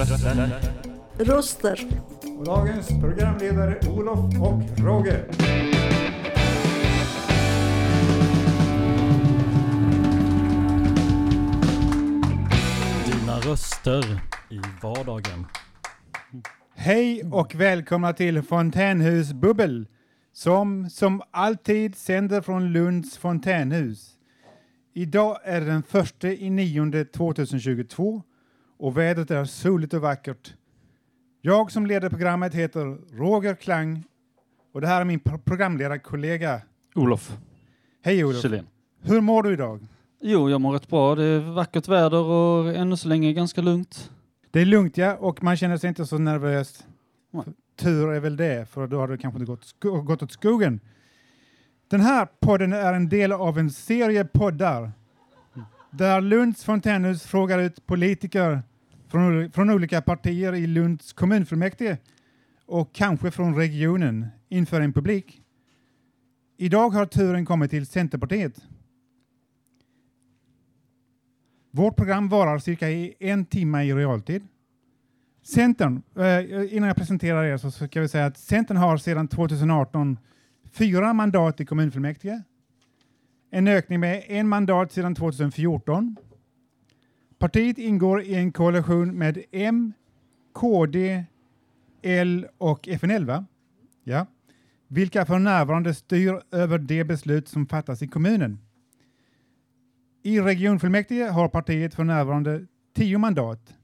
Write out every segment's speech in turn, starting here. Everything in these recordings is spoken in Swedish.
Röster. Och dagens programledare Olof och Roger. Dina röster i vardagen. Hej och välkomna till Fontänhus Bubbel som som alltid sänder från Lunds fontänhus. Idag är den första i nionde 2022 och vädret är soligt och vackert. Jag som leder programmet heter Roger Klang och det här är min pro- programledarkollega. Olof Hej Olof! Kjellén. Hur mår du idag? Jo, jag mår rätt bra. Det är vackert väder och ännu så länge ganska lugnt. Det är lugnt ja, och man känner sig inte så nervös. Nej. Tur är väl det, för då har det kanske inte gått, sko- gått åt skogen. Den här podden är en del av en serie poddar där Lunds fontänhus frågar ut politiker från, från olika partier i Lunds kommunfullmäktige och kanske från regionen inför en publik. Idag har turen kommit till Centerpartiet. Vårt program varar cirka i en timme i realtid. Centern, eh, innan jag presenterar er så ska vi säga att Centern har sedan 2018 fyra mandat i kommunfullmäktige. En ökning med en mandat sedan 2014. Partiet ingår i en koalition med M, KD, L och FNL, va? Ja. Vilka för närvarande styr över de beslut som fattas i kommunen. I regionfullmäktige har partiet för närvarande tio mandat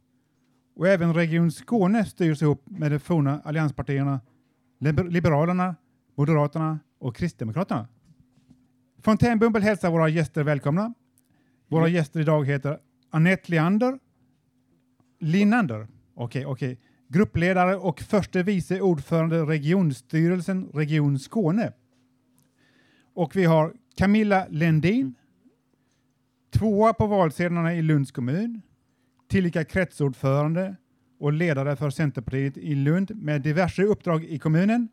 och även Region Skåne styrs ihop med de forna allianspartierna Liber- Liberalerna, Moderaterna och Kristdemokraterna. Fontänbubbel hälsar våra gäster välkomna. Våra gäster idag heter Anette Leander, Linnander, okej, okej, gruppledare och förste vice ordförande regionstyrelsen Region Skåne. Och vi har Camilla Lendin, tvåa på valsedlarna i Lunds kommun, tillika kretsordförande och ledare för Centerpartiet i Lund med diverse uppdrag i kommunen,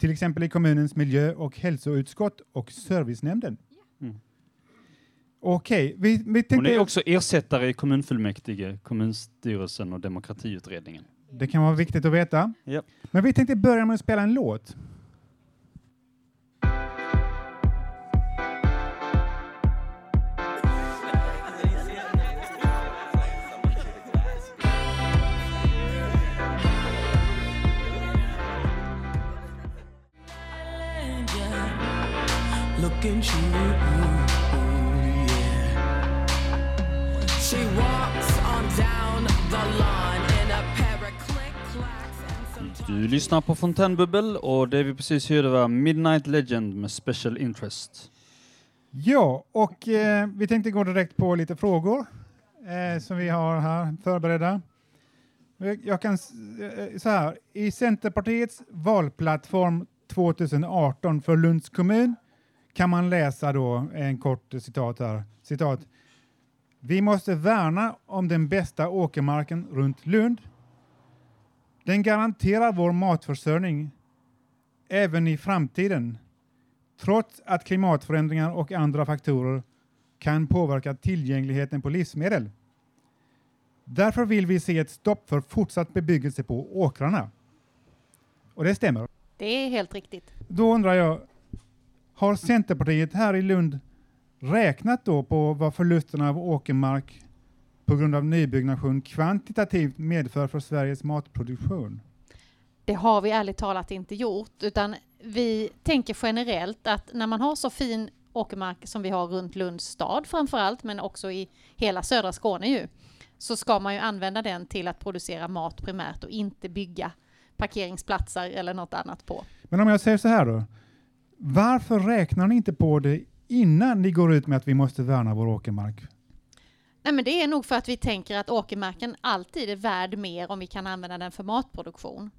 till exempel i kommunens miljö och hälsoutskott och servicenämnden. Okej, vi, vi Hon tänkte... är också ersättare i kommunfullmäktige, kommunstyrelsen och demokratiutredningen. Det kan vara viktigt att veta. Ja. Men vi tänkte börja med att spela en låt. Du lyssnar på Fontänbubbel och det vi precis hörde var Midnight Legend med Special Interest. Ja, och eh, vi tänkte gå direkt på lite frågor eh, som vi har här förberedda. Jag, kan eh, så här, i Centerpartiets valplattform 2018 för Lunds kommun kan man läsa då en kort citat här. Citat. Vi måste värna om den bästa åkermarken runt Lund. Den garanterar vår matförsörjning även i framtiden trots att klimatförändringar och andra faktorer kan påverka tillgängligheten på livsmedel. Därför vill vi se ett stopp för fortsatt bebyggelse på åkrarna. Och det stämmer. Det är helt riktigt. Då undrar jag, har Centerpartiet här i Lund räknat då på vad förlusterna av åkermark på grund av nybyggnation kvantitativt medför för Sveriges matproduktion? Det har vi ärligt talat inte gjort, utan vi tänker generellt att när man har så fin åkermark som vi har runt Lunds stad framför allt, men också i hela södra Skåne ju, så ska man ju använda den till att producera mat primärt och inte bygga parkeringsplatser eller något annat på. Men om jag säger så här då. Varför räknar ni inte på det innan ni går ut med att vi måste värna vår åkermark? Nej, men det är nog för att vi tänker att åkermarken alltid är värd mer om vi kan använda den för matproduktion.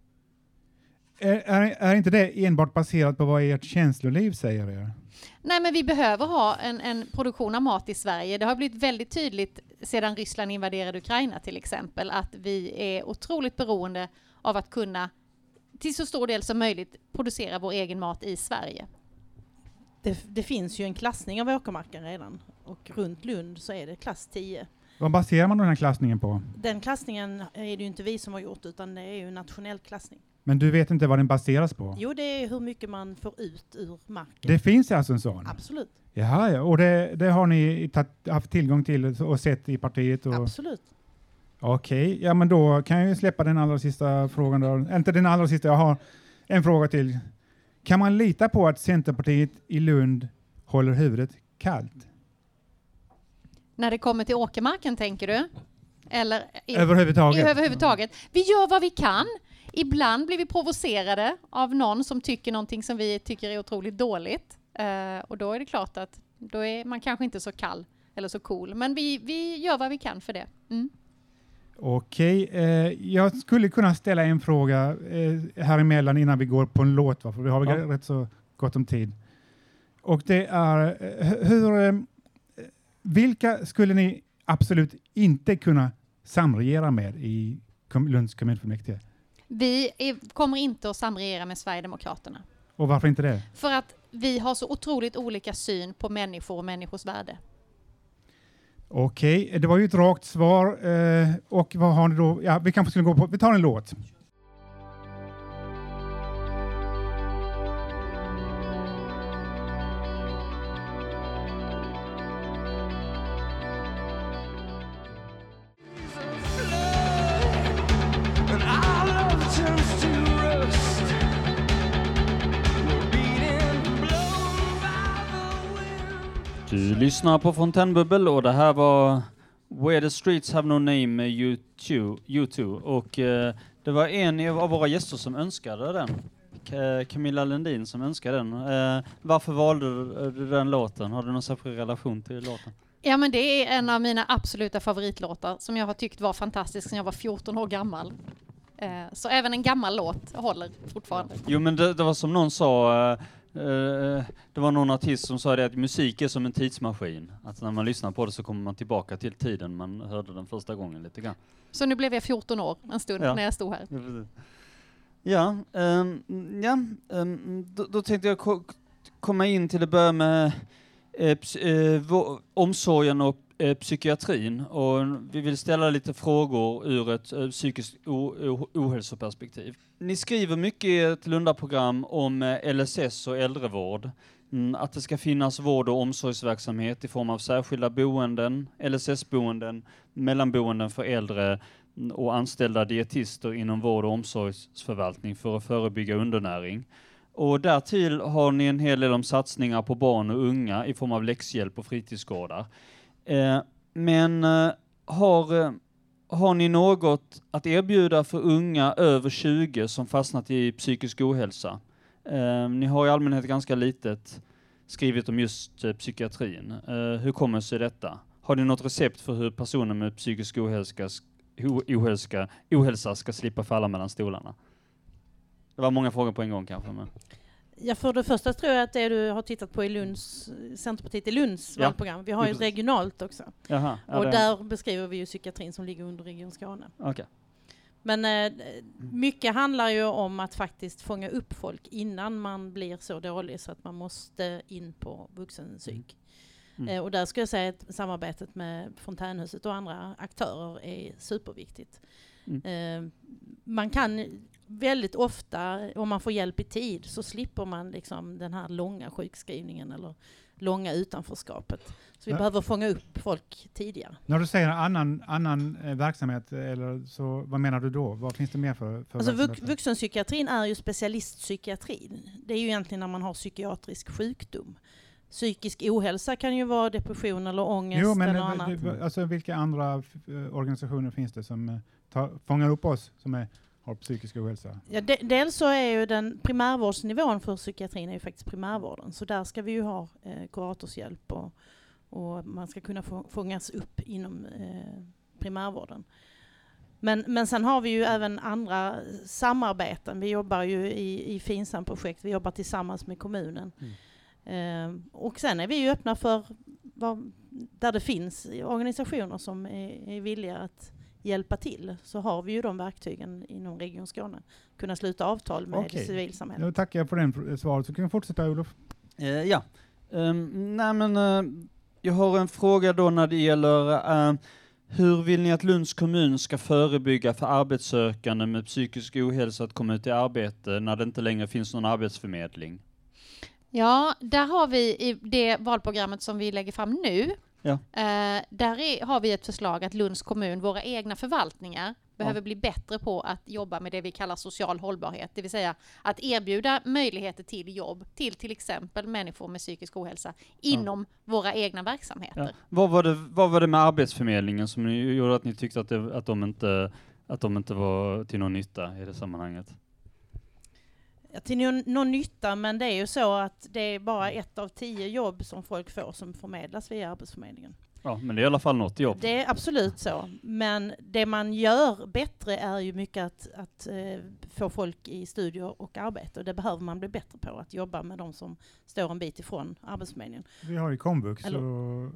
Är, är, är inte det enbart baserat på vad ert känsloliv säger er? Nej, men vi behöver ha en, en produktion av mat i Sverige. Det har blivit väldigt tydligt sedan Ryssland invaderade Ukraina till exempel, att vi är otroligt beroende av att kunna till så stor del som möjligt producera vår egen mat i Sverige. Det, det finns ju en klassning av åkermarken redan. Och runt Lund så är det klass 10. Vad baserar man den här klassningen på? Den klassningen är det ju inte vi som har gjort utan det är ju en nationell klassning. Men du vet inte vad den baseras på? Jo, det är hur mycket man får ut ur marken. Det finns alltså en sån? Absolut, Jaha, ja. Och det, det har ni tagit- haft tillgång till och sett i partiet? Och... absolut. Okej, ja men då kan jag ju släppa den allra sista frågan då. Inte den allra sista, jag har en fråga till. Kan man lita på att Centerpartiet i Lund håller huvudet kallt? När det kommer till åkermarken tänker du? Eller i, Överhuvudtaget? i, överhuvudtaget? Vi gör vad vi kan. Ibland blir vi provocerade av någon som tycker någonting som vi tycker är otroligt dåligt. Eh, och då är det klart att då är man kanske inte så kall eller så cool. Men vi, vi gör vad vi kan för det. Mm. Okej, eh, jag skulle kunna ställa en fråga eh, här emellan innan vi går på en låt, va? för vi har Ja. rätt så gott om tid. Och det är, eh, hu- hur, eh, vilka skulle ni absolut inte kunna samregera med i Lunds kommunfullmäktige? Vi är, kommer inte att samregera med Sverigedemokraterna. Och varför inte det? För att vi har så otroligt olika syn på människor och människors värde. Okej, det var ju ett rakt svar. Eh, och vad har ni då? Ja, vi kanske skulle gå på, vi tar en låt. Du lyssnar på Fontänbubbel och det här var Where the Streets Have No Name med U2. U2. Och eh, det var en av våra gäster som önskade den. Ka- Camilla Lundin som önskade den. Eh, varför valde du du den låten? Har du någon särskild relation till låten? Ja, men det är en av mina absoluta favoritlåtar som jag har tyckt var fantastisk sedan jag var 14 år gammal. Eh, så även en gammal låt håller fortfarande. Jo men det, det var som någon sa, eh, eh, det var någon artist som sa det att musik är som en tidsmaskin. Att när man lyssnar på det så kommer man tillbaka till tiden man hörde den första gången lite grann. Så nu blev jag 14 år en stund Ja. när jag stod här. Ja, precis. Ja, ehm, då, då tänkte jag ko- komma in till att börja med eh, eh, omsorgen och eh, Eh, psykiatrin. Och vi vill ställa lite frågor ur ett eh, psykiskt ohälsoperspektiv. Ni skriver mycket i ert Lundaprogram om eh, LSS och äldrevård. Mm, att det ska finnas vård och omsorgsverksamhet i form av särskilda boenden, LSS-boenden, mellanboenden för äldre, mm, och anställda dietister inom vård och omsorgsförvaltning för att förebygga undernäring. Och därtill har ni en hel del om satsningar på barn och unga i form av läxhjälp och fritidsgårdar. Eh, men eh, har, eh, har ni något att erbjuda för unga över 20 som fastnat i psykisk ohälsa? Eh, ni har i allmänhet ganska litet skrivit om just eh, psykiatrin. Hur kommer sig detta? Har ni något recept för hur personer med psykisk ohälsa ohälsa, ohälsa ska slippa falla mellan stolarna? Det var många frågor på en gång kanske. Men. Ja, för det första tror jag att det du har tittat på i Lunds, Centerpartiet i Lunds Ja. valprogram. Vi har ju regionalt också. Jaha, ja, och det- där beskriver vi ju psykiatrin som ligger under Region Skåne. okej. Men eh, mycket handlar ju om att faktiskt fånga upp folk innan man blir så dålig så att man måste in på vuxenpsyk. Mm. Eh, och där skulle jag säga att samarbetet med Fontänhuset och andra aktörer är superviktigt. Mm. Eh, man kan väldigt ofta, om man får hjälp i tid, så slipper man liksom den här långa sjukskrivningen eller långa utanförskapet. Så vi Ja. behöver fånga upp folk tidigare. När du säger annan, annan eh, verksamhet, eller så, vad menar du då? Vad finns det mer för, för Alltså vux, vuxenpsykiatrin är ju specialistpsykiatrin. Det är ju egentligen när man har psykiatrisk sjukdom. Psykisk ohälsa kan ju vara depression eller ångest Jo, men eller annat. alltså, vilka andra eh, organisationer finns det som eh, tar, fångar upp oss som är, har psykisk ohälsa? Ja, de, dels så är ju den primärvårdsnivån för psykiatrin är ju faktiskt primärvården. Så där ska vi ju ha eh, kuratorshjälp och, och man ska kunna få, fångas upp inom eh, primärvården. Men, men sen har vi ju även andra samarbeten. Vi jobbar ju i, i FINSAM-projekt, vi jobbar tillsammans med kommunen. Eh, och sen är vi ju öppna för vad, där det finns organisationer som är, är villiga att hjälpa till så har vi ju de verktygen inom Region Skåne. Kunna sluta avtal med Okej. civilsamhället. Då tackar jag för den svaret, så kan vi fortsätta Olof. Eh, ja. Ehm, nej men, eh, jag har en fråga då när det gäller eh, hur vill ni att Lunds kommun ska förebygga för arbetssökande med psykisk ohälsa att komma ut i arbete när det inte längre finns någon arbetsförmedling? Ja, där har vi i det valprogrammet som vi lägger fram nu. Ja. Eh, där är, har vi ett förslag att Lunds kommun, våra egna förvaltningar, behöver bli bättre på att jobba med det vi kallar social hållbarhet, det vill säga att erbjuda möjligheter till jobb till till exempel människor med psykisk ohälsa inom våra egna verksamheter. Ja. Vad, var det, vad var det med Arbetsförmedlingen som gjorde att ni tyckte att, det, att, de inte, att de inte var till någon nytta i det sammanhanget? Ja, till någon, någon nytta, men det är ju så att det är bara ett av tio jobb som folk får som förmedlas via Arbetsförmedlingen. Ja, men det är i alla fall något jobb. Det är absolut så, men det man gör bättre är ju mycket att, att eh, få folk i studier och arbete och det behöver man bli bättre på, att jobba med de som står en bit ifrån Arbetsförmedlingen. Vi har ju komvux Eller- och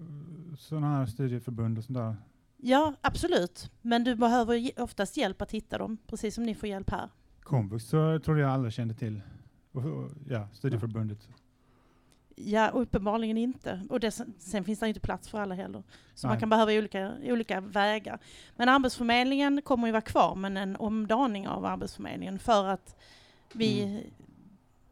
sådana här studieförbund och sånt där. Ja, absolut, men du behöver oftast hjälp att hitta dem, precis som ni får hjälp här. Komvux så tror jag alla kände till. Och, och, ja, studieförbundet. Ja, uppenbarligen inte. Och det, sen finns det inte plats för alla heller. Så man Nej. kan behöva olika, olika vägar. Men Arbetsförmedlingen kommer ju vara kvar, men en omdaning av Arbetsförmedlingen för att vi Mm.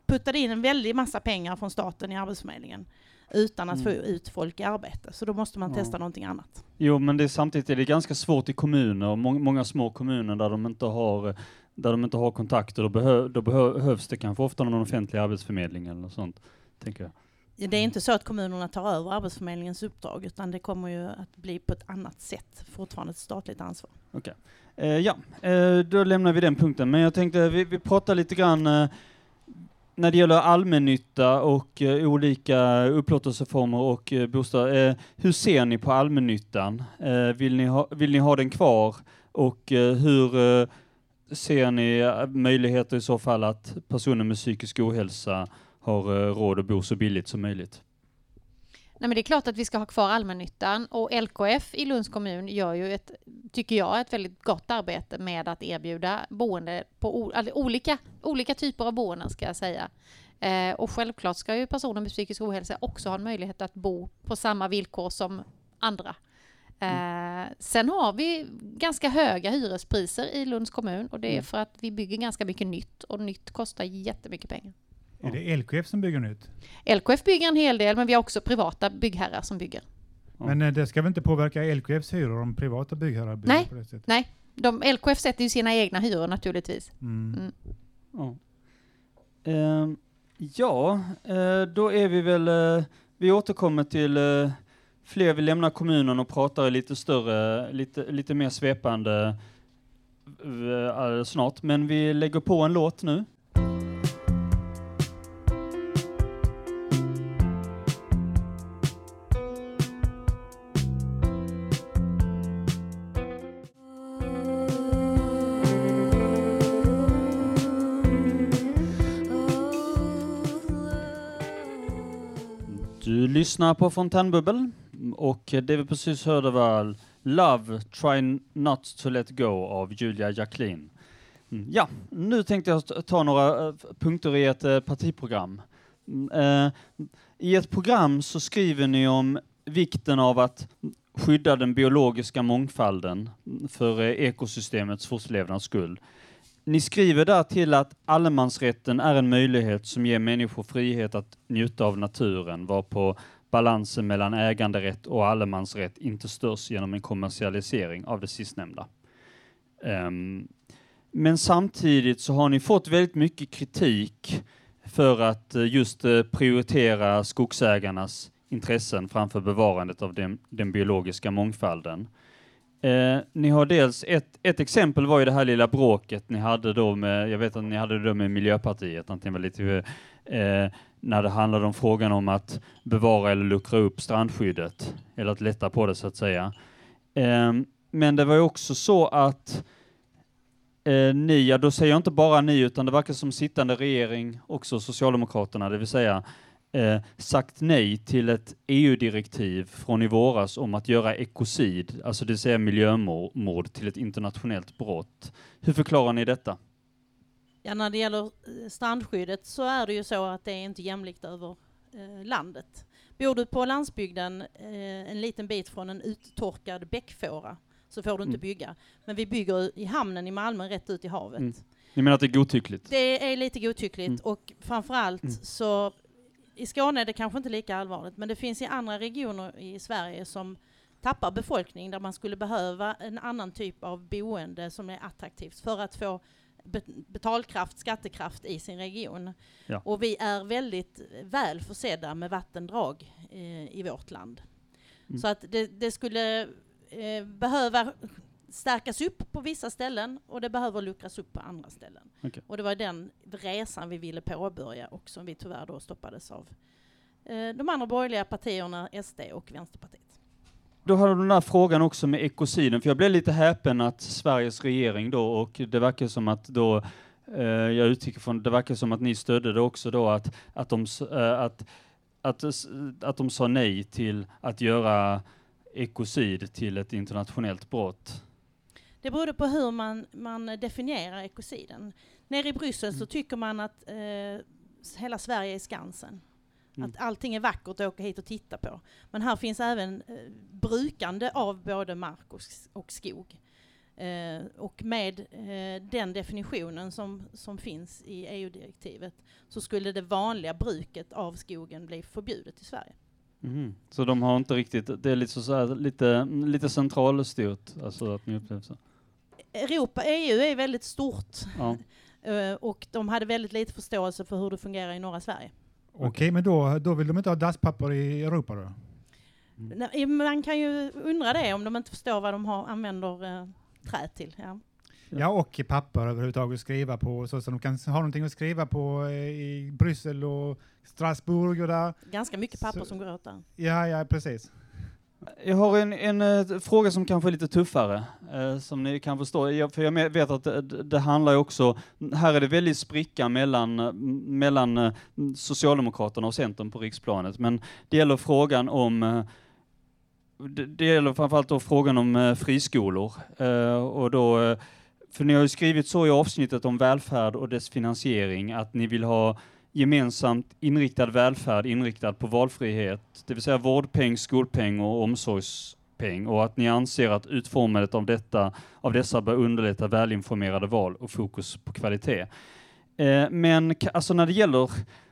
puttade in en väldig massa pengar från staten i Arbetsförmedlingen utan att Mm. få ut folk i arbete. Så då måste man Ja. testa någonting annat. Jo, men det är, samtidigt är det ganska svårt i kommuner, och må, många små kommuner där de inte har där de inte har kontakter, då, behö, då behövs det kanske ofta någon offentlig arbetsförmedling eller något sånt, tänker jag. Det är inte så att kommunerna tar över Arbetsförmedlingens uppdrag utan det kommer ju att bli på ett annat sätt. Fortfarande ett statligt ansvar. Eh, ja, eh, då lämnar vi den punkten. Men jag tänkte vi, vi pratar lite grann eh, när det gäller allmännytta och eh, olika upplåtelseformer och eh, bostad. Eh, hur ser ni på allmännyttan? Eh, vill, ni ha, vill ni ha den kvar? Och hur ser ni eh, möjligheter i så fall att personer med psykisk ohälsa har eh, råd att bo så billigt som möjligt? Nej, men det är klart att vi ska ha kvar allmännyttan och LKF i Lunds kommun gör ju ett, tycker jag, ett väldigt gott arbete med att erbjuda boende på alltså olika, olika typer av boenden ska jag säga. Eh, och självklart ska ju personer med psykisk ohälsa också ha en möjlighet att bo på samma villkor som andra. Eh, sen har vi ganska höga hyrespriser i Lunds kommun och det är Mm. för att vi bygger ganska mycket nytt och nytt kostar jättemycket pengar. Är det LKF som bygger nytt? LKF bygger en hel del men vi har också privata byggherrar som bygger. Men eh, det ska väl inte påverka LKFs hyror om privata byggherrar bygger Nej. på det sättet? Nej, de, LKF sätter ju sina egna hyror naturligtvis. Mm. Mm. Ja, Ehm, eh, då är vi väl, eh, vi återkommer till fler vill lämna kommunen och pratar lite större, lite, lite mer svepande eh, eh, snart. Men vi lägger på en låt nu. Du lyssnar på Fontänbubbel och det vi precis hörde var Love, Try Not To Let Go av Julia Jacqueline. Mm, Ja, nu tänkte jag ta några eh, punkter i ett eh, partiprogram. Mm, eh, I ett program så skriver ni om vikten av att skydda den biologiska mångfalden mm, för eh, ekosystemets fortlevnads skull. Ni skriver där till att allemansrätten är en möjlighet som ger människor frihet att njuta av naturen, varpå balansen mellan äganderätt och allemansrätt inte störs genom en kommersialisering av det sistnämnda. Um, men samtidigt så har ni fått väldigt mycket kritik för att eh, just eh, prioritera skogsägarnas intressen framför bevarandet av den, den biologiska mångfalden. Eh, ni har dels ett, ett exempel var ju det här lilla bråket ni hade då med, jag vet att ni hade det då med Miljöpartiet, antingen var lite, eh, när det handlade om frågan om att bevara eller luckra upp strandskyddet, eller att lätta på det så att säga. Ehm, men det var ju också så att eh, ni, ja då säger jag inte bara ni, utan det verkar som sittande regering, också Socialdemokraterna, det vill säga eh, sagt nej till ett EU-direktiv från i våras om att göra ekocid, alltså det vill säga miljömord, till ett internationellt brott. Hur förklarar ni detta? Ja, när det gäller eh, strandskyddet så är det ju så att det är inte jämlikt över eh, landet. Bor du på landsbygden eh, en liten bit från en uttorkad bäckfåra så får du inte Mm. bygga. Men vi bygger i hamnen i Malmö rätt ut i havet. Mm. Ni menar att det är godtyckligt? Det är lite godtyckligt Mm. och framförallt Mm. så i Skåne är det kanske inte lika allvarligt men det finns i andra regioner i Sverige som tappar befolkning där man skulle behöva en annan typ av boende som är attraktivt för att få betalkraft, skattekraft i sin region. Ja. Och vi är väldigt väl försedda med vattendrag eh, i vårt land. Mm. Så att det, det skulle eh, behöva stärkas upp på vissa ställen och det behöver luckras upp på andra ställen. Okej. Och det var den resan vi ville påbörja och som vi tyvärr då stoppades av eh, de andra borgerliga partierna, SD och Vänsterpartiet. Då har du den där frågan också med ekociden, för jag blev lite häpen att Sveriges regering då, och det verkar som att då, eh, jag utgick från, det verkar som att ni stödde det också då, att, att, de, eh, att, att, att de sa nej till att göra ekocid till ett internationellt brott. Det berodde på hur man, man definierar ekociden. Nere i Bryssel så Mm. tycker man att eh, hela Sverige är Skansen. Mm. Att allting är vackert att åka hit och titta på. Men här finns även eh, brukande av både mark och, och skog. Eh, och med eh, den definitionen som, som finns i EU-direktivet så skulle det vanliga bruket av skogen bli förbjudet i Sverige. Mhm. Så de har inte riktigt, det är lite, så här, lite, lite centralstyrt, alltså att ni upplever så. Europa, EU är väldigt stort Ja. eh, och de hade väldigt lite förståelse för hur det fungerar i norra Sverige. Okej, men då, då vill de inte ha dasspapper i Europa då? Nej, Man kan ju undra det om de inte förstår vad de har, använder eh, trä till. Ja. Ja, och papper överhuvudtaget att skriva på, så, så de kan ha någonting att skriva på eh, i Bryssel och Strasbourg och där. Ganska mycket papper Så- som går åt där. Ja, ja, precis. Jag har en, en eh, fråga som kanske är lite tuffare, eh, som ni kan förstå. Jag, för jag vet att eh, det, det handlar ju också, här är det väldigt spricka mellan, eh, mellan Socialdemokraterna och Centern på riksplanet, men det gäller frågan om det, det gäller framförallt då frågan om friskolor. Eh, och då, för ni har ju skrivit så i avsnittet om välfärd och dess finansiering, att ni vill ha gemensamt inriktad välfärd inriktad på valfrihet, det vill säga vårdpeng, skolpeng och omsorgspeng och att ni anser att utformandet av, detta, av dessa bör underlätta välinformerade val och fokus på kvalitet. Eh, men alltså när det gäller,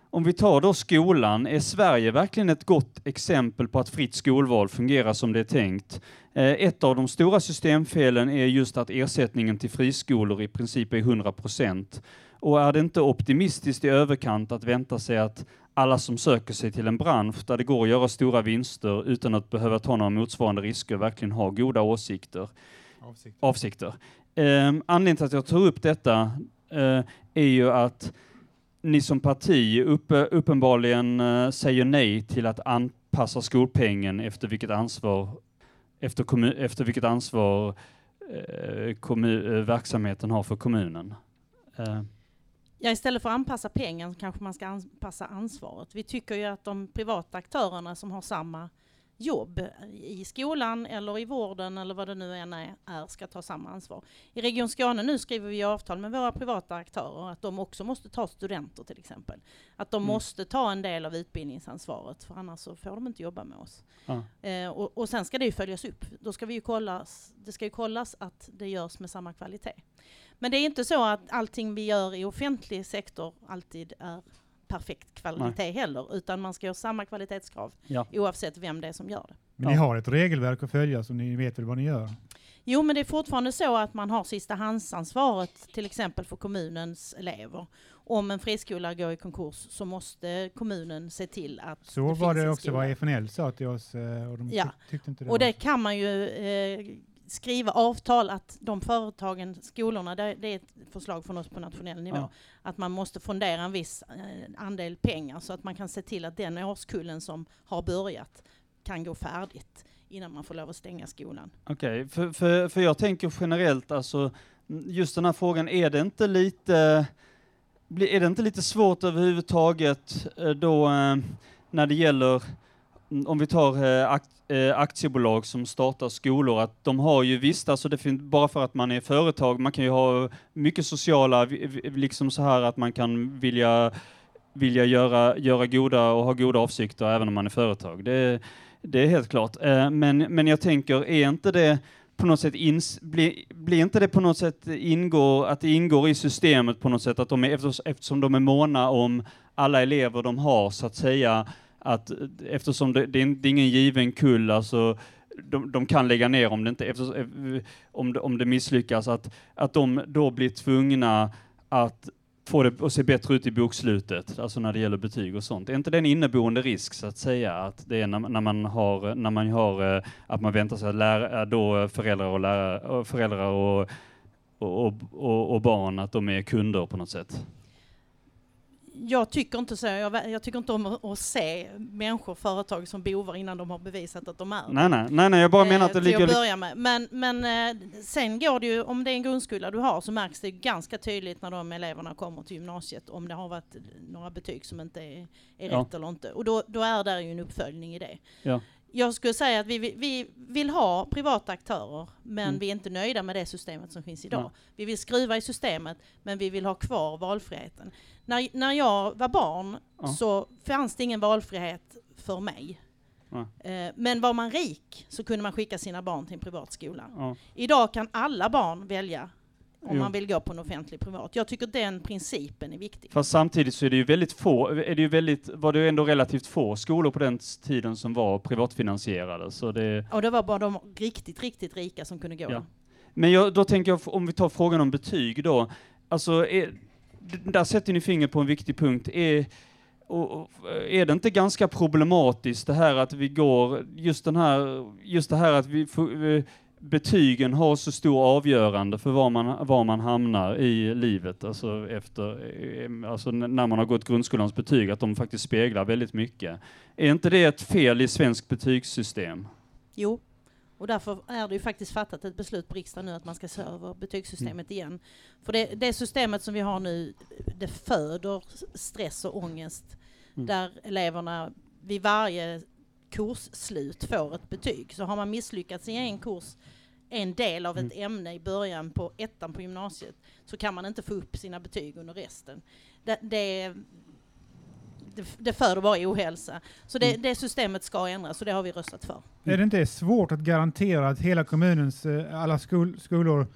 om vi tar då skolan, är Sverige verkligen ett gott exempel på att fritt skolval fungerar som det är tänkt? Eh, ett av de stora systemfelen är just att ersättningen till friskolor i princip är 100 procent. Och är det inte optimistiskt i överkant att vänta sig att alla som söker sig till en bransch där det går att göra stora vinster utan att behöva ta några motsvarande risker verkligen har goda åsikter, Avsikt. avsikter? Eh, anledningen till att jag tar upp detta eh, är ju att ni som parti uppe, uppenbarligen eh, säger nej till att anpassa skolpengen efter vilket ansvar, efter, kommu- efter vilket ansvar eh, kommu- eh, verksamheten har för kommunen. Ja, istället för att anpassa pengen så kanske man ska anpassa ansvaret. Vi tycker ju att de privata aktörerna som har samma jobb i skolan eller i vården eller vad det nu än är, ska ta samma ansvar. I Region Skåne nu skriver vi avtal med våra privata aktörer att de också måste ta studenter till exempel. Att de Mm. måste ta en del av utbildningsansvaret för annars så får de inte jobba med oss. ja. Eh, och, och sen ska det ju följas upp. Då ska vi ju kollas, det ska ju kollas att det görs med samma kvalitet. Men det är inte så att allting vi gör i offentlig sektor alltid är perfekt kvalitet heller, utan man ska ha samma kvalitetskrav Ja. oavsett vem det är som gör det. Men ni har ett regelverk att följa så ni vet väl vad ni gör? Jo, men det är fortfarande så att man har sistahandsansvaret till exempel för kommunens elever. Om en friskola går i konkurs så måste kommunen se till att Så det var finns det också skola. vad FNL sa till oss eh, och de Ja. tyck- tyckte inte det Och det kan man ju eh, skriva avtal att de företagen, skolorna, det, det är ett förslag från oss på nationell nivå, Ja. att man måste fondera en viss eh, andel pengar så att man kan se till att den årskullen som har börjat kan gå färdigt innan man får lov att stänga skolan. Okej, för, för, för jag tänker generellt, alltså just den här frågan, är det inte lite, är det inte lite svårt överhuvudtaget eh, då eh, när det gäller, Mm, om vi tar eh, akt, eh, aktiebolag som startar skolor, att de har ju visst, alltså det finns, bara för att man är företag, man kan ju ha mycket sociala, liksom så här att man kan vilja vilja göra, göra goda och ha goda avsikter även om man är företag. Det, det är helt klart. Eh, men, men jag tänker, är inte det på något sätt ins, blir, blir inte det på något sätt ingår, att det ingår i systemet på något sätt att de är, eftersom de är måna om alla elever de har så att säga, att eftersom det, det, är, det är ingen given kull, alltså de, de kan lägga ner om det, inte, eftersom, eh, om det, om det misslyckas, att, att de då blir tvungna att få det att se bättre ut i bokslutet, alltså när det gäller betyg och sånt. Är inte det en inneboende risk så att säga, att det är när, när man har, när man har, eh, att man väntar sig att lära, eh, då föräldrar och, lärare, och föräldrar och, och, och, och barn, att de är kunder på något sätt? Jag tycker inte så. Jag, jag tycker inte om att, att se människor, företag som bovar innan de har bevisat att de är. Nej, nej, nej, nej jag bara menar att det Eh, ligger... börja med. Men, men eh, sen går det ju, om det är en grundskola du har så märks det ganska tydligt när de eleverna kommer till gymnasiet om det har varit några betyg som inte är, är Ja. rätt eller inte. Och då, då är det ju en uppföljning i det. Ja. Jag skulle säga att vi, vi, vi vill ha privata aktörer men Mm. vi är inte nöjda med det systemet som finns idag. Nej. Vi vill skruva i systemet men vi vill ha kvar valfriheten. När, när jag var barn Ja. så fanns det ingen valfrihet för mig. Nej. Eh, Men var man rik så kunde man skicka sina barn till en privat skola. Ja. Idag kan alla barn välja om Jo. man vill gå på en offentlig privat. Jag tycker den principen är viktig. Fast samtidigt så är det ju väldigt få, är det ju väldigt, var det ju ändå relativt få skolor på den tiden som var privatfinansierade. Så det, Och det var bara de riktigt, riktigt rika som kunde gå. Ja. Men jag, då tänker jag, om vi tar frågan om betyg då, alltså är, där sätter ni finger på en viktig punkt. Är, och, är det inte ganska problematiskt det här att vi går, just den här, just det här att vi eh, betygen har så stor avgörande för var man, var man hamnar i livet, alltså efter, eh, alltså när man har gått grundskolans betyg, att de faktiskt speglar väldigt mycket. Är inte det ett fel i svensk betygssystem? Jo, och därför är det ju faktiskt fattat ett beslut på riksdagen nu att man ska se över betygssystemet igen. För det, det systemet som vi har nu, det föder stress och ångest Mm. där eleverna vid varje kursslut får ett betyg. Så har man misslyckats i en kurs, en del av ett ämne i början på ettan på gymnasiet, så kan man inte få upp sina betyg under resten. Det, det, det, det föder bara ohälsa. Så det, det systemet ska ändras och det har vi röstat för. Är det inte svårt att garantera att hela kommunens eh, alla skol, skolor,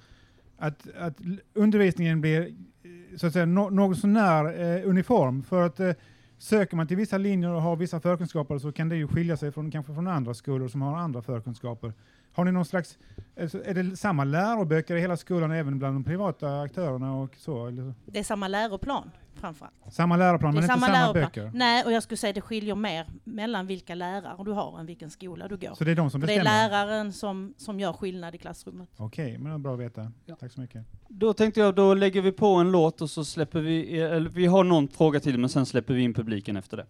att, att undervisningen blir eh, så att säga no, något sånär eh, uniform? För att eh, söker man till vissa linjer och har vissa förkunskaper så kan det ju skilja sig från kanske från andra skolor som har andra förkunskaper. Har ni någon slags, alltså, är det samma läroböcker i hela skolan även bland de privata aktörerna och så? Eller? Det är samma läroplan framförallt. Samma läroplan Det men är inte samma samma läroplan. böcker? Nej, och jag skulle säga det skiljer mer mellan vilka lärare du har än vilken skola du går. Så det är de som För det är bestämmer? läraren som, som gör skillnad i klassrummet. Okej, men det är bra att veta. Tack så mycket. Då tänkte jag, då lägger vi på en låt och så släpper vi, eller vi har någon fråga till men sen släpper vi in publiken efter det.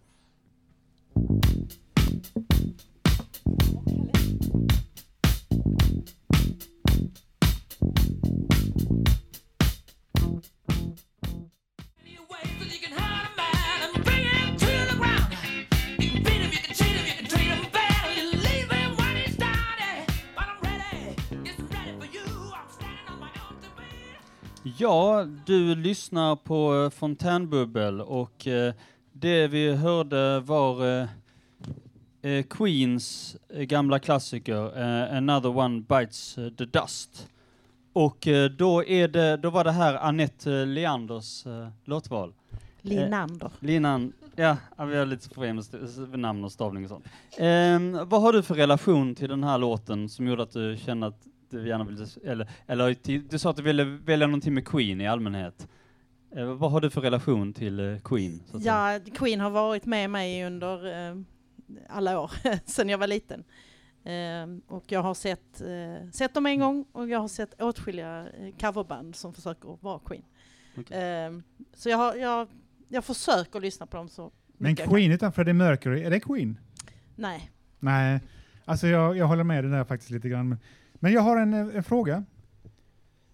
Ja, du lyssnar på eh, Fontänbubbel och eh, det vi hörde var eh, Queens gamla klassiker eh, Another One Bites the Dust. Och då, är det, då var det här Anette Leanders låtval. Linander. Linan, ja, vi har lite problem med namn och stavning och sånt. Ehm, vad har du för relation till den här låten som gjorde att du kände att gärna ville, eller, eller du sa att du ville välja någonting med Queen i allmänhet. Eh, vad har du för relation till eh, Queen? Så att säga? Ja, Queen har varit med mig under eh, alla år, sedan jag var liten. Eh, och jag har sett, eh, sett dem en gång och jag har sett åtskilliga coverband som försöker vara Queen. Eh, så jag, har, jag, jag försöker lyssna på dem så Men. Queen utan Freddie Mercury, är det Queen? Nej. Nej, alltså jag, jag håller med dig där faktiskt lite grann. Men, jag har en, eh, en fråga.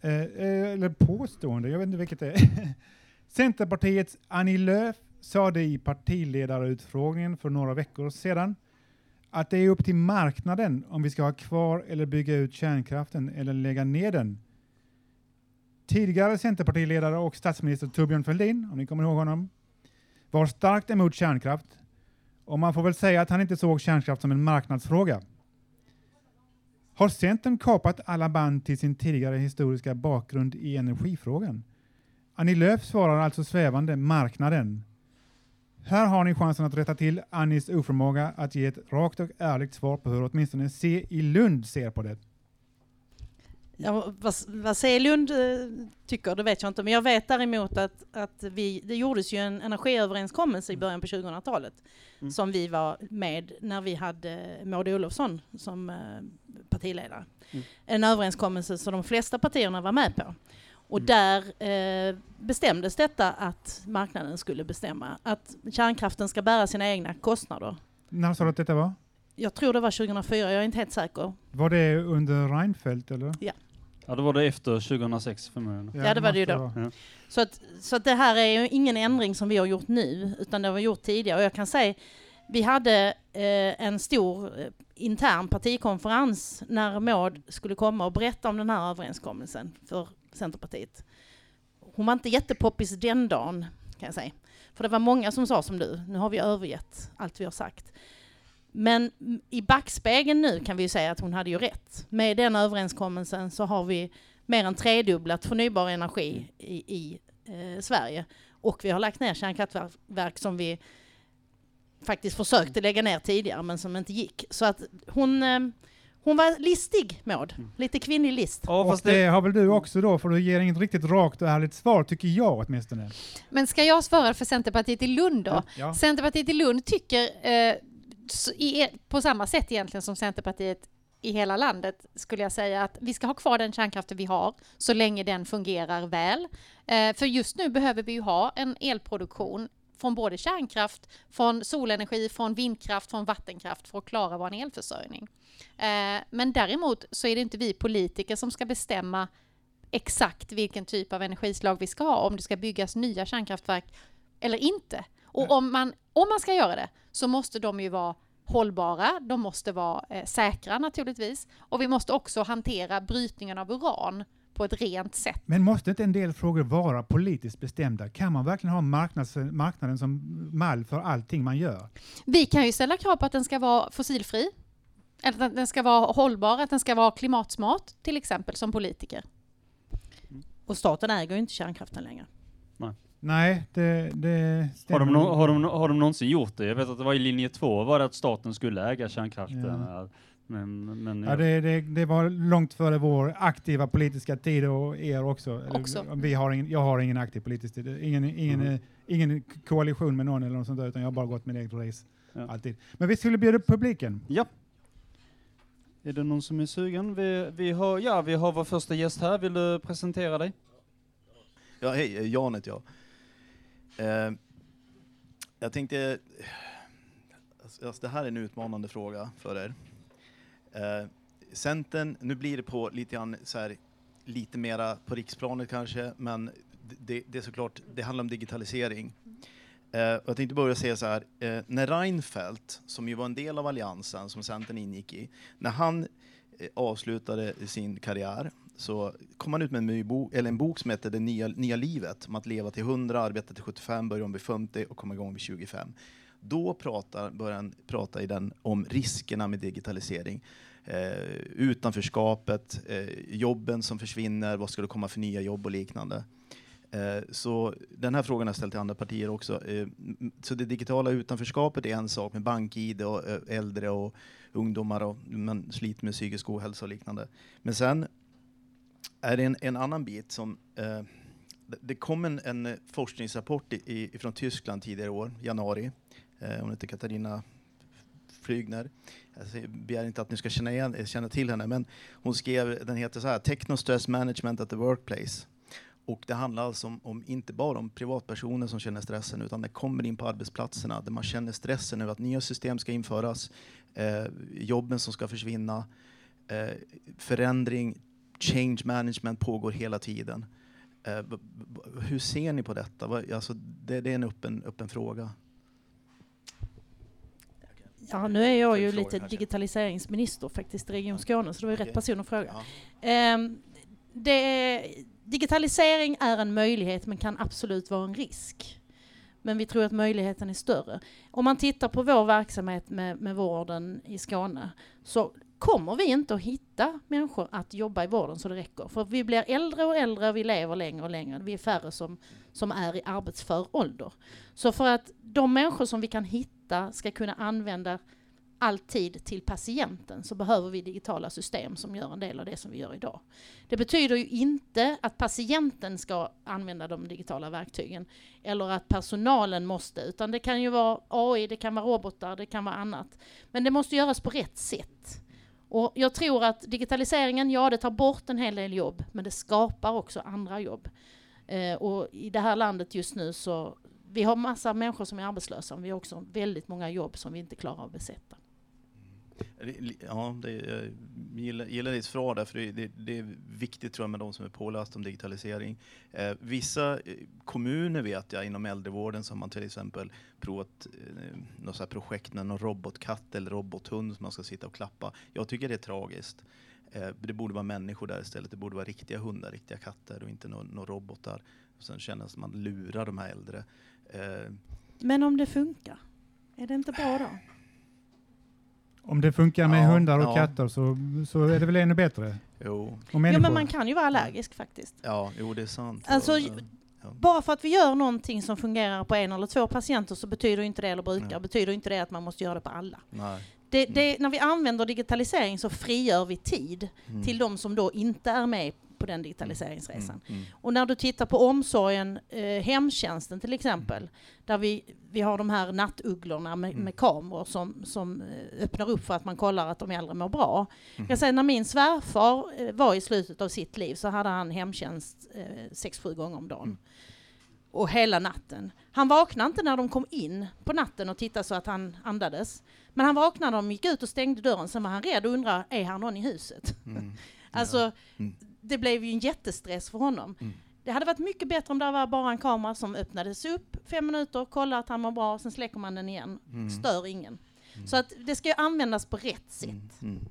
Eh, eh, eller påstående, jag vet inte vilket det är. Centerpartiets Annie Lööf sade i partiledarutfrågningen för några veckor sedan att det är upp till marknaden om vi ska ha kvar eller bygga ut kärnkraften eller lägga ner den. Tidigare Centerpartiledare och statsminister Torbjörn Fälldin, om ni kommer ihåg honom, var starkt emot kärnkraft och man får väl säga att han inte såg kärnkraft som en marknadsfråga. Har Centern kapat alla band till sin tidigare historiska bakgrund i energifrågan? Annie Lööf svarar alltså svävande marknaden. Här har ni chansen att rätta till Annies oförmåga att ge ett rakt och ärligt svar på hur åtminstone C i Lund ser på det. Ja, vad, vad C. Lund eh, tycker, det vet jag inte. Men jag vet däremot att, att vi, det gjordes ju en energiöverenskommelse i början på 2000-talet Mm. som vi var med när vi hade Maud Olofsson som eh, partiledare. Mm. En överenskommelse som de flesta partierna var med på. Och Mm. där eh, bestämdes detta att marknaden skulle bestämma att kärnkraften ska bära sina egna kostnader. När sa du att detta var? Jag tror det var 2004, jag är inte helt säker. Var det under Reinfeldt eller? Ja, då var det efter 2006 förmodligen. Ja, det var det ju då. Så att, så att det här är ju ingen ändring som vi har gjort nu, utan det har vi gjort tidigare. Och jag kan säga, vi hade eh, en stor eh, intern partikonferens när Maud skulle komma och berätta om den här överenskommelsen för Centerpartiet. Hon var inte jättepoppis den dagen, kan jag säga. För det var många som sa som du, nu har vi övergett allt vi har sagt. Men mm, i backspegeln nu kan vi ju säga att hon hade ju rätt. Med den överenskommelsen så har vi mer än tredubblat förnybar energi i, i eh, Sverige. Och vi har lagt ner kärnkraftverk som vi faktiskt försökte lägga ner tidigare men som inte gick. Så att hon, eh, hon var listig Maud. Lite kvinnlig list. Ja, Och fast det har väl du också då, för du ger inget riktigt rakt och ärligt svar, tycker jag åtminstone. Men ska jag svara för Centerpartiet i Lund då? Ja. Centerpartiet i Lund tycker eh, i, på samma sätt egentligen som Centerpartiet i hela landet skulle jag säga att vi ska ha kvar den kärnkraften vi har så länge den fungerar väl. Eh, för just nu behöver vi ju ha en elproduktion från både kärnkraft, från solenergi, från vindkraft, från vattenkraft för att klara vår elförsörjning. Eh, men däremot så är det inte vi politiker som ska bestämma exakt vilken typ av energislag vi ska ha, om det ska byggas nya kärnkraftverk eller inte. Och om man, om man ska göra det så måste de ju vara hållbara, de måste vara eh, säkra naturligtvis och vi måste också hantera brytningen av uran på ett rent sätt. Men måste inte en del frågor vara politiskt bestämda? Kan man verkligen ha marknads, marknaden som mall för allting man gör? Vi kan ju ställa krav på att den ska vara fossilfri, eller att den ska vara hållbar, att den ska vara klimatsmart till exempel som politiker. Och staten äger ju inte kärnkraften längre. Nej, det, det har, stämmer. de nå- har, de, har de någonsin gjort det? Jag vet att det var i linje 2 var det att staten skulle äga kärnkraften. Ja. Men, men Ja, det, det, det var långt före vår aktiva politiska tid och er också. Också. Vi har ingen, jag har ingen aktiv politisk tid. Ingen, ingen, Mm. ingen koalition med någon eller något sånt där, utan jag har bara gått min eget race. Ja. Alltid. Men vi skulle bjuda upp publiken. Ja. Är det någon som är sugen? Vi, vi, har, ja, vi har vår första gäst här. Vill du presentera dig? Ja, hej, eh, Jan heter jag. Eh, jag tänkte, alltså, alltså, det här är en utmanande fråga för er. Eh, Centern, nu blir det på lite grann så här, lite mera på riksplanet kanske, men det, det är såklart, det handlar om digitalisering. Eh, och jag tänkte börja säga så här, eh, när Reinfeldt, som ju var en del av alliansen som Centern ingick i, när han eh, avslutade sin karriär så kom han ut med en, ny bok, eller en bok som heter Det nya, nya livet, om att leva till 100, arbeta till 75, börja om vid 50 och komma igång vid 25. Då pratar, börjar han prata i den om riskerna med digitalisering. Eh, utanförskapet, eh, jobben som försvinner, vad ska det komma för nya jobb och liknande. Eh, så den här frågan har jag ställt till andra partier också. Eh, så det digitala utanförskapet är en sak med bank-id och eh, äldre och ungdomar och man sliter med psykisk ohälsa och liknande. Men sen är det en, en annan bit som eh, det- kom en, en forskningsrapport i, i, från Tyskland tidigare i år, januari. Eh, hon heter Katarina Flygner. Jag begär inte att ni ska känna, igen, känna till henne, men hon skrev, den heter så här, Techno Stress Management at the Workplace. Och det handlar alltså om, om inte bara om privatpersoner som känner stressen, utan det kommer in på arbetsplatserna där man känner stressen över att nya system ska införas, eh, jobben som ska försvinna, eh, förändring, change management pågår hela tiden. Eh, hur ser ni på detta? Alltså, det, det är en öppen, öppen fråga. Ja, nu är jag ju lite digitaliseringsminister faktiskt i Region Skåne, så det var ju rätt person att fråga. Ja. Ehm, det, digitalisering är en möjlighet men kan absolut vara en risk. Men vi tror att möjligheten är större. Om man tittar på vår verksamhet med, med vården i Skåne så kommer vi inte att hitta människor att jobba i vården så det räcker. För vi blir äldre och äldre och vi lever längre och längre. Vi är färre som, som är i arbetsför ålder. Så för att de människor som vi kan hitta ska kunna använda all tid till patienten så behöver vi digitala system som gör en del av det som vi gör idag. Det betyder ju inte att patienten ska använda de digitala verktygen eller att personalen måste, utan det kan ju vara AI, det kan vara robotar, det kan vara annat. Men det måste göras på rätt sätt. Och jag tror att digitaliseringen, ja det tar bort en hel del jobb, men det skapar också andra jobb. Eh, och i det här landet just nu så, vi har massa människor som är arbetslösa, men vi har också väldigt många jobb som vi inte klarar av att besätta. Ja, det, jag gillar, gillar ditt svar där, för det, det, det är viktigt tror jag med de som är pålästa om digitalisering. Eh, vissa eh, kommuner vet jag inom äldrevården så har man till exempel provat eh, något så här projekt med någon robotkatt eller robothund som man ska sitta och klappa. Jag tycker det är tragiskt. Eh, det borde vara människor där istället. Det borde vara riktiga hundar, riktiga katter och inte några robotar. Och sen känner att man lurar de här äldre. Eh, Men om det funkar, är det inte bra då? Om det funkar med Ja, hundar och ja. katter så, så är det väl ännu bättre? jo, Och Ja, men man kan ju vara allergisk faktiskt. ja, jo, det är sant. Alltså, ja. Bara för att vi gör någonting som fungerar på en eller två patienter så betyder inte det, eller brukar, Nej. betyder inte det att man måste göra det på alla. Nej. Det, det, när vi använder digitalisering så frigör vi tid Mm. till de som då inte är med på den digitaliseringsresan. Mm, mm. Och när du tittar på omsorgen, eh, hemtjänsten till exempel, där vi, vi har de här nattugglorna med, Mm. med kameror som, som eh, öppnar upp för att man kollar att de äldre mår bra. Mm. Jag säger, när min svärfar eh, var i slutet av sitt liv så hade han hemtjänst eh, sex, sju gånger om dagen. Mm. Och hela natten. Han vaknade inte när de kom in på natten och tittade så att han andades. Men han vaknade när de gick ut och stängde dörren. Sen var han rädd och undrade, är här någon i huset? Mm. Alltså, Mm. Det blev ju en jättestress för honom. Mm. Det hade varit mycket bättre om det var bara en kamera som öppnades upp fem minuter, kollar att han mår bra, sen släcker man den igen. Mm. Stör ingen. Så att det ska ju användas på rätt sätt. Mm. Mm.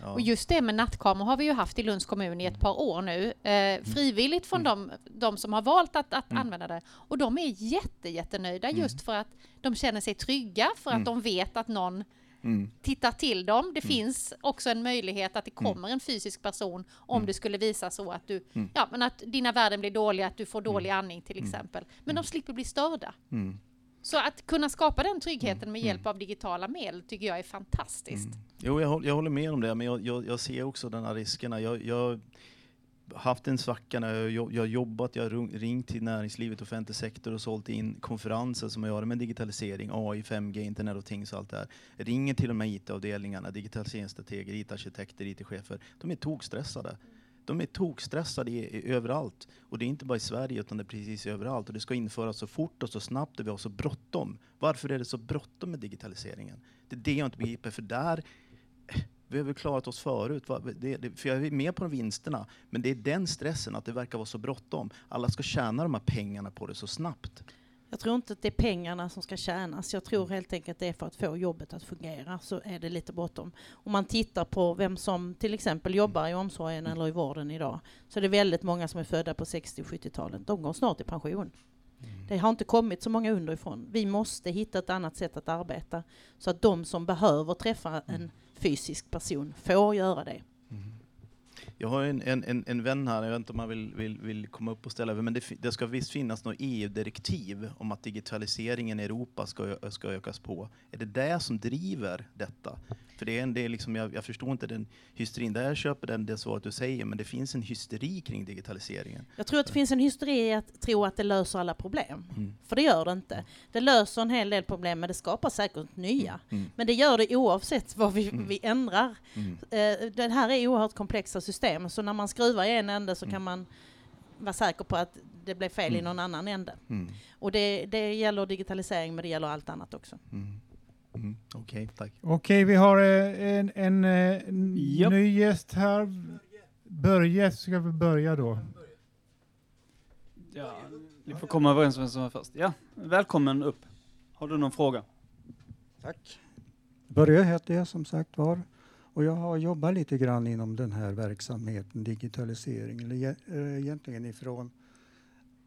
Ja. Och just det med nattkameror har vi ju haft i Lunds kommun i ett par år nu. Eh, frivilligt från de, de som har valt att, att Mm. använda det. Och de är jätte, jättenöjda just för att de känner sig trygga, för att Mm. de vet att någon Mm. tittar till dem. Det finns också en möjlighet att det kommer en fysisk person om Mm. det skulle visa så att du, Mm. ja men att dina värden blir dåliga, att du får dålig andning till exempel. Men de slipper bli störda. Mm. Så att kunna skapa den tryggheten med Mm. hjälp av digitala medel tycker jag är fantastiskt. Jo, jag, håller- jag håller med om det, men jag, jag, jag ser också de här riskerna. Jag, haft en svacka när jag, jag har jobbat, jag har ringt till näringslivet, offentlig sektor och sålt in konferenser som har att göra med digitalisering, AI, 5G, internet och ting. och allt det här. Jag ringer till de här IT-avdelningarna, digitaliseringsstrateger, IT-arkitekter, IT-chefer. De är tokstressade. De är tokstressade i, i, överallt. Och det är inte bara i Sverige utan det är precis överallt. Och det ska införas så fort och så snabbt och vi har så bråttom. Varför är det så bråttom med digitaliseringen? Det är det jag inte begriper, för där vi har väl klarat oss förut. Va? Det, det, för jag är med på de vinsterna, men det är den stressen att det verkar vara så bråttom. Alla ska tjäna de här pengarna på det så snabbt. Jag tror inte att det är pengarna som ska tjänas. Jag tror helt enkelt att det är för att få jobbet att fungera så är det lite bråttom. Om man tittar på vem som till exempel jobbar i omsorgen eller i vården idag så är det väldigt många som är födda på 60 och 70-talet. De går snart i pension. Det har inte kommit så många underifrån. Vi måste hitta ett annat sätt att arbeta så att de som behöver träffa en fysisk person får göra det. Mm. Jag har en, en, en, en vän här, jag vet inte om han vill, vill, vill komma upp och ställa över, men det, det ska visst finnas något EU-direktiv om att digitaliseringen i Europa ska, ska ökas på. Är det det som driver detta? För det är en del, liksom, jag, jag förstår inte den hysterin, där jag köper den, det svaret du säger, men det finns en hysteri kring digitaliseringen. Jag tror att det finns en hysteri i att tro att det löser alla problem. Mm. För det gör det inte. Det löser en hel del problem men det skapar säkert nya. Mm. Men det gör det oavsett vad vi, Mm. vi ändrar. Mm. Eh, det här är oerhört komplexa system så när man skruvar i en ände så Mm. kan man vara säker på att det blev fel i Mm. någon annan ände. Mm. Och det, det gäller digitalisering men det gäller allt annat också. Mm. Mm. Okej, tack. Okej, vi har eh, en, en, eh, n- Japp. ny gäst här. Börje, ska vi börja då? Ja, ni får komma överens vem som är först. Ja, välkommen upp. Har du någon fråga? Tack. Börje heter jag som sagt var och jag har jobbat lite grann inom den här verksamheten, digitalisering, eller eh, egentligen ifrån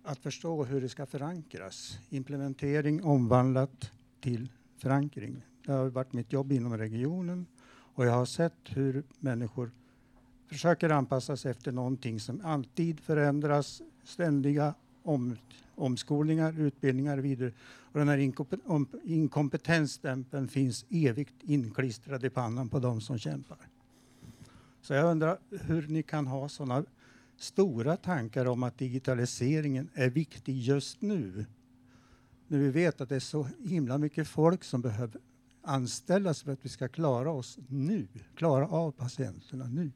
att förstå hur det ska förankras. Implementering omvandlat till förankring. Det har varit mitt jobb inom regionen och jag har sett hur människor försöker anpassa sig efter någonting som alltid förändras, ständiga om, omskolningar, utbildningar vidare. Och den här om, inkompetensstämpeln finns evigt inklistrad i pannan på de som kämpar. Så jag undrar hur ni kan ha sådana stora tankar om att digitaliseringen är viktig just nu. När vi vet att det är så himla mycket folk som behöver anställas för att vi ska klara oss nu, klara av patienterna nu.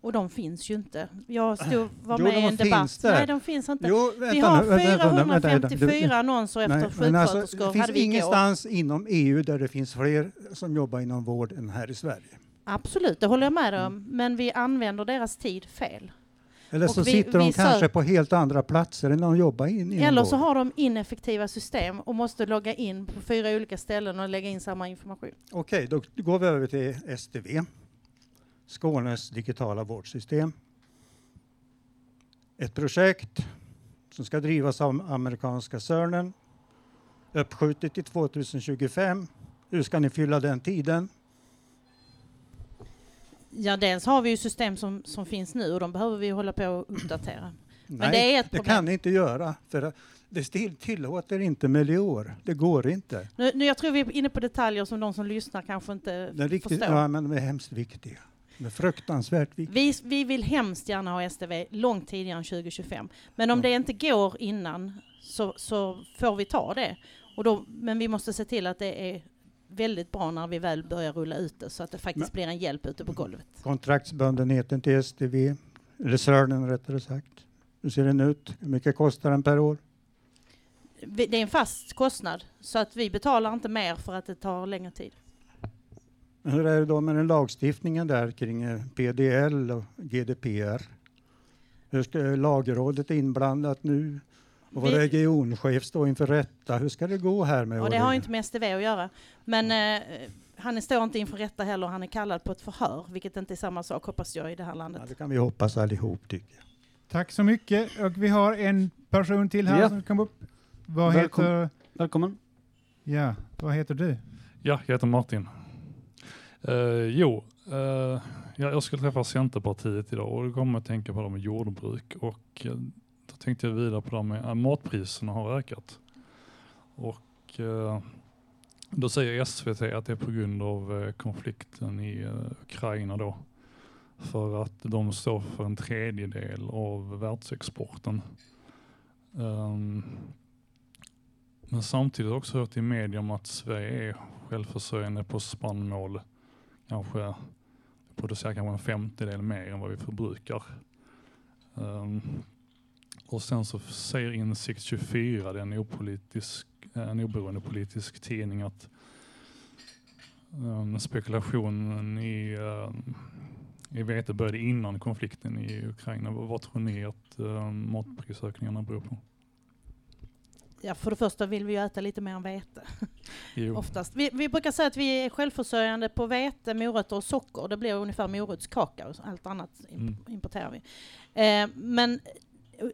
Och de finns ju inte. Jag stod, var Jo, med i en debatt. där. Nej, de finns inte. Jo, Vi har 454 annonser efter Nej, alltså, sjuksköterskor. det finns ingenstans inom EU där det finns fler som jobbar inom vård än här i Sverige. Absolut, det håller jag med Mm. om. Men vi använder deras tid fel. Eller så vi- sitter de kanske sök- på helt andra platser än de jobbar in inom Eller så har de ineffektiva system och måste logga in på fyra olika ställen och lägga in samma information. Okej, då går vi över till STV, Skånes digitala vårdsystem. Ett projekt som ska drivas av amerikanska Cernen, uppskjutet till 2025. Hur ska ni fylla den tiden? Ja, dels har vi ju system som, som finns nu och de behöver vi hålla på att uppdatera. Nej, det är ett det problem. kan ni inte göra, för det tillåter inte miljöer. Det går inte. Nu, nu, jag tror vi är inne på detaljer som de som lyssnar kanske inte Det riktigt, förstår. ja, men de är hemskt viktiga. De är fruktansvärt viktiga. Vi, vi vill hemskt gärna ha STV långt tidigare än 2025. Men om Ja. det inte går innan så, så får vi ta det. Och då, men vi måste se till att det är väldigt bra när vi väl börjar rulla ut det så att det faktiskt blir en hjälp ute på golvet. Kontraktsbundenheten till STV, eller Cernen rättare sagt. Hur ser den ut? Hur mycket kostar den per år? Det är en fast kostnad så att vi betalar inte mer för att det tar längre tid. Men Hur är det då med den lagstiftningen där kring eh, PDL och GDPR? Hur ska Lagrådet inblandat nu? Och vår Vi- regionchef står inför rätta. Hur ska det gå här med Och det har inte med STV att göra. Men eh, han står inte inför rätta heller, han är kallad på ett förhör, vilket inte är samma sak hoppas jag i det här Ja, landet. det kan vi hoppas allihop tycker jag. Tack så mycket. Och vi har en person till här Ja. som kom upp. Vad Välkommen. heter... Välkommen. Ja, vad heter du? Ja, jag heter Martin. Eh, jo, eh, ja, jag skulle träffa Centerpartiet idag och då kommer jag att tänka på det med jordbruk och eh, tänkte jag vidare på det med att matpriserna har ökat. Och eh, då säger SVT att det är på grund av eh, konflikten i eh, Ukraina då. För att de står för en tredjedel av världsexporten. Ehm, men samtidigt har jag också hört i media om att Sverige är självförsörjande på spannmål. Kanske producerar kanske en femtedel mer än vad vi förbrukar. Ehm, och sen så säger Insikt 24, det är en, opolitisk, en oberoende politisk tidning, att um, spekulationen i, um, i vete började innan konflikten i Ukraina. Vad, tror ni att um, matprisökningarna beror på? Ja, för det första vill vi ju äta lite mer än vete. Oftast. Vi, vi brukar säga att vi är självförsörjande på vete, morötter och socker. Det blir ungefär morotskaka och allt annat Mm. importerar vi. Eh, men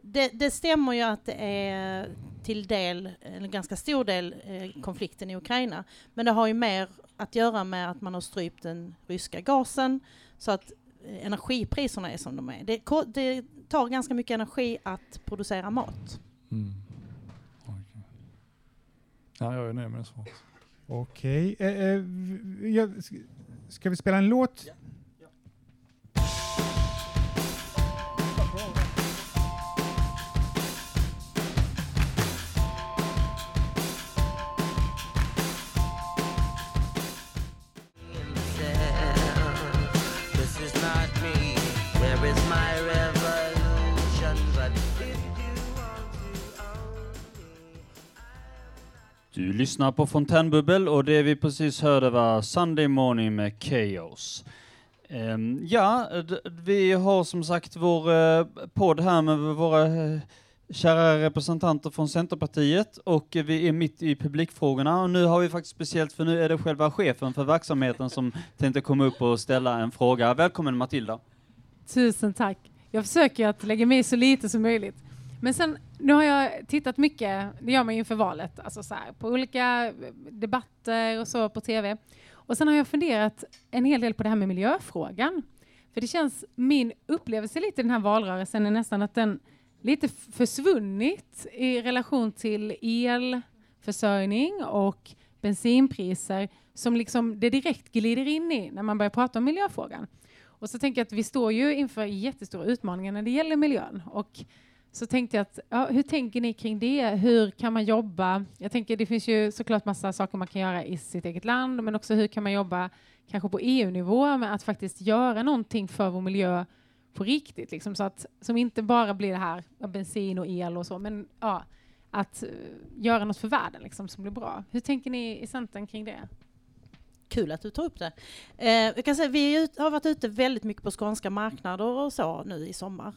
det, det stämmer ju att det är till del, en ganska stor del, eh, konflikten i Ukraina. Men det har ju mer att göra med att man har strypt den ryska gasen så att eh, energipriserna är som de är. Det, det tar ganska mycket energi att producera mat. Mm. Okej. Ja, jag är nöjd med det svaret. Okej. Eh, eh, ja, sk- ska vi spela en låt? This Du lyssnar på Fontänbubbel och det vi precis hörde var Sunday Morning med Chaos. Ehm, ja, vi har som sagt vår uh, podd här med våra eh, kära representanter från Centerpartiet och vi är mitt i publikfrågorna och nu har vi faktiskt speciellt för nu är det själva chefen för verksamheten som tänkte komma upp och ställa en fråga. Välkommen Matilda. Tusen tack. Jag försöker att lägga mig så lite som möjligt. Men sen, nu har jag tittat mycket, det gör man ju inför valet, alltså så här, på olika debatter och så på TV. Och sen har jag funderat en hel del på det här med miljöfrågan. För det känns, min upplevelse lite i den här valrörelsen är nästan att den lite försvunnit i relation till elförsörjning och bensinpriser som liksom det direkt glider in i när man börjar prata om miljöfrågan. Och så tänker jag att vi står ju inför jättestora utmaningar när det gäller miljön. Och så tänkte jag att, ja, hur tänker ni kring det? Hur kan man jobba? Jag tänker det finns ju såklart massa saker man kan göra i sitt eget land, men också hur kan man jobba kanske på EU-nivå med att faktiskt göra någonting för vår miljö på riktigt, liksom, så att, som inte bara blir det här med bensin och el och så, men ja, att uh, göra något för världen liksom, som blir bra. Hur tänker ni i Centern kring det? Kul att du tar upp det. Eh, jag kan säga, vi ut, har varit ute väldigt mycket på skånska marknader och så nu i sommar.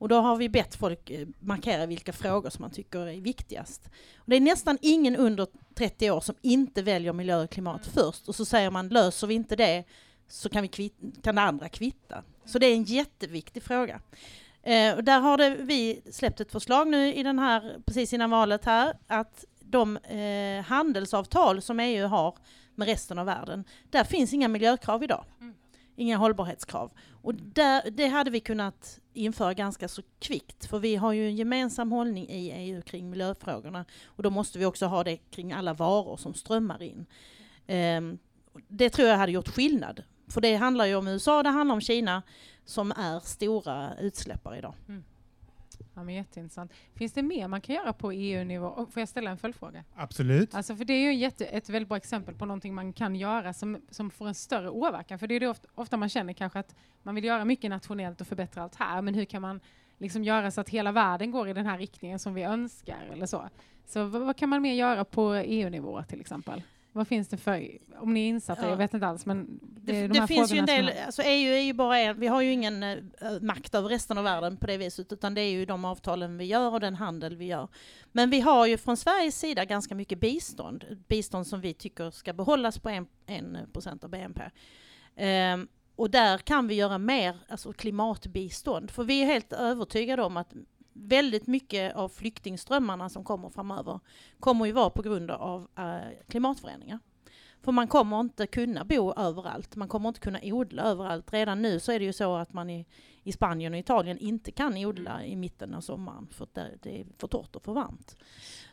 Och då har vi bett folk eh, markera vilka frågor som man tycker är viktigast. Och det är nästan ingen under 30 år som inte väljer miljö och klimat först. Och så säger man, löser vi inte det så kan, vi kvitt, kan det andra kvitta. Så det är en jätteviktig fråga. Eh, och där har det, vi släppt ett förslag nu i den här, precis innan valet här, att de eh, handelsavtal som EU har med resten av världen, där finns inga miljökrav idag. Inga hållbarhetskrav. Och där, det hade vi kunnat införa ganska så kvickt, för vi har ju en gemensam hållning i EU kring miljöfrågorna. Och då måste vi också ha det kring alla varor som strömmar in. Ehm, det tror jag hade gjort skillnad. För det handlar ju om USA, det handlar om Kina, som är stora utsläppare idag. Mm. Ja, men jätteintressant. Finns det mer man kan göra på EU-nivå? Får jag ställa en följdfråga? Absolut. Alltså för det är ju jätte, ett väldigt bra exempel på någonting man kan göra som, som får en större åverkan. För det är det ofta, ofta man känner kanske att man vill göra mycket nationellt och förbättra allt här, men hur kan man liksom göra så att hela världen går i den här riktningen som vi önskar eller så? Så vad, vad kan man mer göra på EU-nivå till exempel? Vad finns det för, om ni är insatta, Ja. jag vet inte alls, men det, de det finns ju en del, alltså EU är ju bara en, vi har ju ingen eh, makt över resten av världen på det viset, utan det är ju de avtalen vi gör och den handel vi gör. Men vi har ju från Sveriges sida ganska mycket bistånd, bistånd som vi tycker ska behållas på en, en procent av BNP. Ehm, och där kan vi göra mer, alltså klimatbistånd, för vi är helt övertygade om att väldigt mycket av flyktingströmmarna som kommer framöver kommer ju vara på grund av eh, klimatförändringar. För man kommer inte kunna bo överallt, man kommer inte kunna odla överallt. Redan nu så är det ju så att man i, i Spanien och Italien inte kan odla i mitten av sommaren för att det, det är för torrt och för varmt.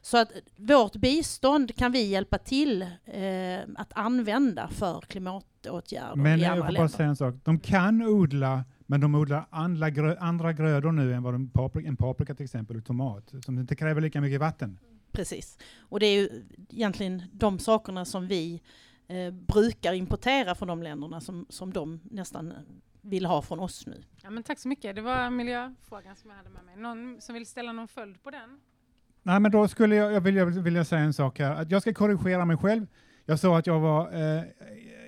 Så att vårt bistånd kan vi hjälpa till eh, att använda för klimatåtgärder Men i jag andra får bara länder. säga en sak. De kan odla, men de odlar andra, grö andra grödor nu än vad de paprika, en paprika till exempel, och tomat, som inte kräver lika mycket vatten. Precis. Och det är ju egentligen de sakerna som vi eh, brukar importera från de länderna som, som de nästan vill ha från oss nu. Ja, men tack så mycket. Det var miljöfrågan som jag hade med mig. Någon som vill ställa någon följd på den? Nej, men då skulle jag, jag vilja, vilja säga en sak här. Att jag ska korrigera mig själv. Jag sa att jag var eh,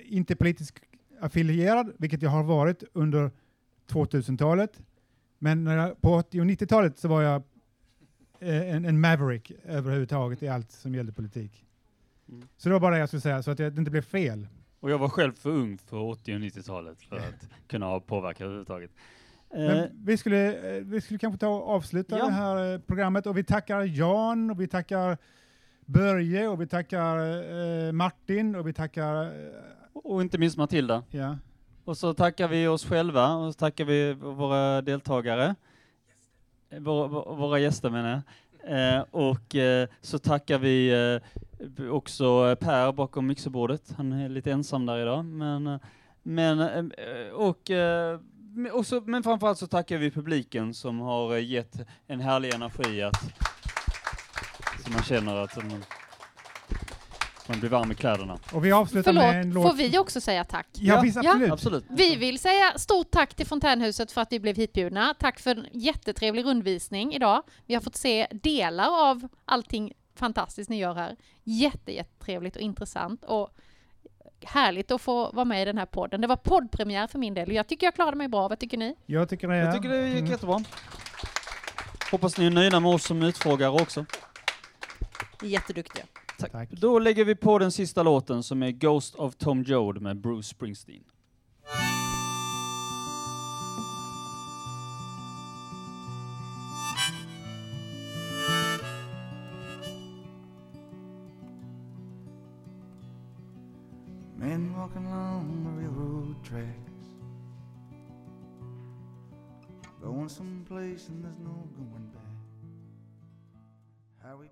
inte politiskt affilierad, vilket jag har varit under 2000-talet. Men när jag, på 80 och 90-talet så var jag eh, en, en maverick överhuvudtaget i allt som gällde politik. Mm. Så det var bara det jag skulle säga, så att det inte blev fel. Och jag var själv för ung för 80 och 90-talet för att kunna ha påverkat överhuvudtaget. Eh, Men vi, skulle, eh, vi skulle kanske ta och avsluta Ja. det här eh, programmet och vi tackar Jan och vi tackar Börje och vi tackar eh, Martin och vi tackar eh, och inte minst Matilda. ja, och så tackar vi oss själva och så tackar vi våra deltagare. Våra, våra gäster menar jag. Eh, och eh, så tackar vi eh, också Per bakom mixerbordet. Han är lite ensam där idag. Men, men, eh, och, eh, och, så, men framförallt så tackar vi publiken som har gett en härlig energi att som man känner att man, blir varm i kläderna. och vi avslutar med en Förlåt, låt. får vi också säga tack? Ja, visst, absolut. Absolut. Vi vill säga stort tack till Fontänhuset för att vi blev hitbjudna. Tack för en jättetrevlig rundvisning idag. Vi har fått se delar av allting fantastiskt ni gör här. Jätte, jättetrevligt och intressant och härligt att få vara med i den här podden. Det var poddpremiär för min del och jag tycker jag klarade mig bra. Vad tycker ni? Jag tycker det. Jag tycker det gick Mm. jättebra. Hoppas ni är nöjda med oss som utfrågare också. Jätteduktiga. Tack. Tack. Då lägger vi på den sista låten som är Ghost of Tom Joad med Bruce Springsteen. Men walking along the railroad tracks, going someplace and there's no going back. How we